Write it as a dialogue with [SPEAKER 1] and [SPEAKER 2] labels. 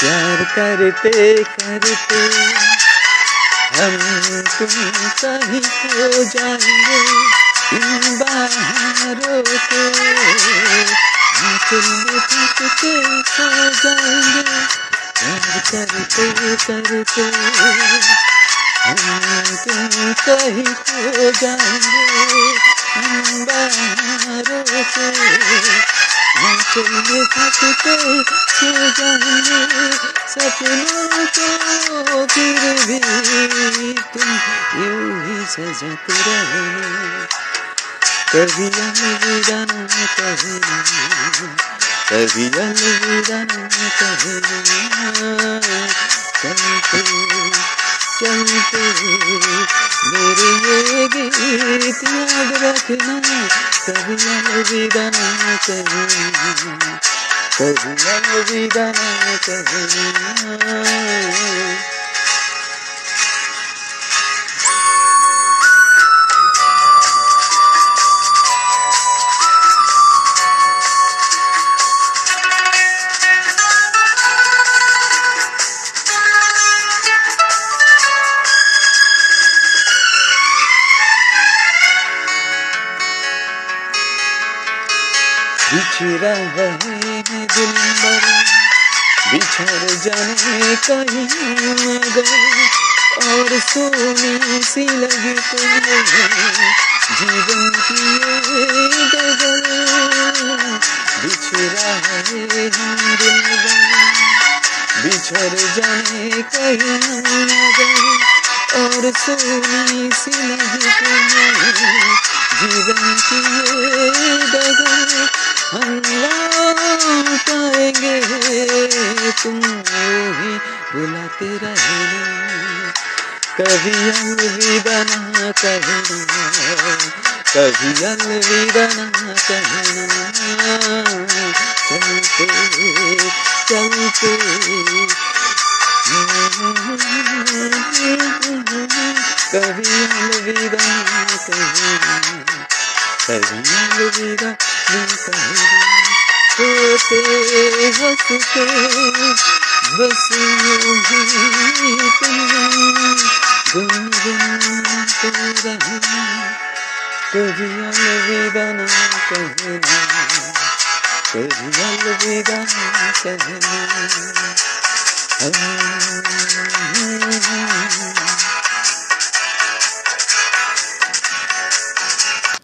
[SPEAKER 1] प्यार करते करते हम तुम कहीं खो जाएँगे इन बहारों के। आंचल में थकते खो जाएँगे। प्यार करते करते हम तुम कहीं खो जाएँगे। में थकते सो जाएँगे। सपनों को फिर भी तुम यूँ ही सजाते रहना कभी अलविदा न कहना। कभी अलविदा न कहना। चलते चलते मेरे ये गीत याद रखना कभी अलविदा न कहना कभी अलविदा न कहना बिछड़ा है दिल पर बिछड़ जाने कहीं मगर, और सोनी सी लगी तुम्हें जीवन की डगर बिछड़ा है हम दिल पर बिछड़ जाने कहीं मगर, और सोनी सी लगी तुम्हें जीवन की ये डगर हम आएँगे तुम ही बुलाते रहना। कभी अलविदा ना कहना। कभी अलविदा ना कहना। चलते चलते। कभी अलविदा ना कहना। vida até você tem, você morre toda Todavia la vida não termina, todavia la vida não termina. Ah, ah, ah, ah.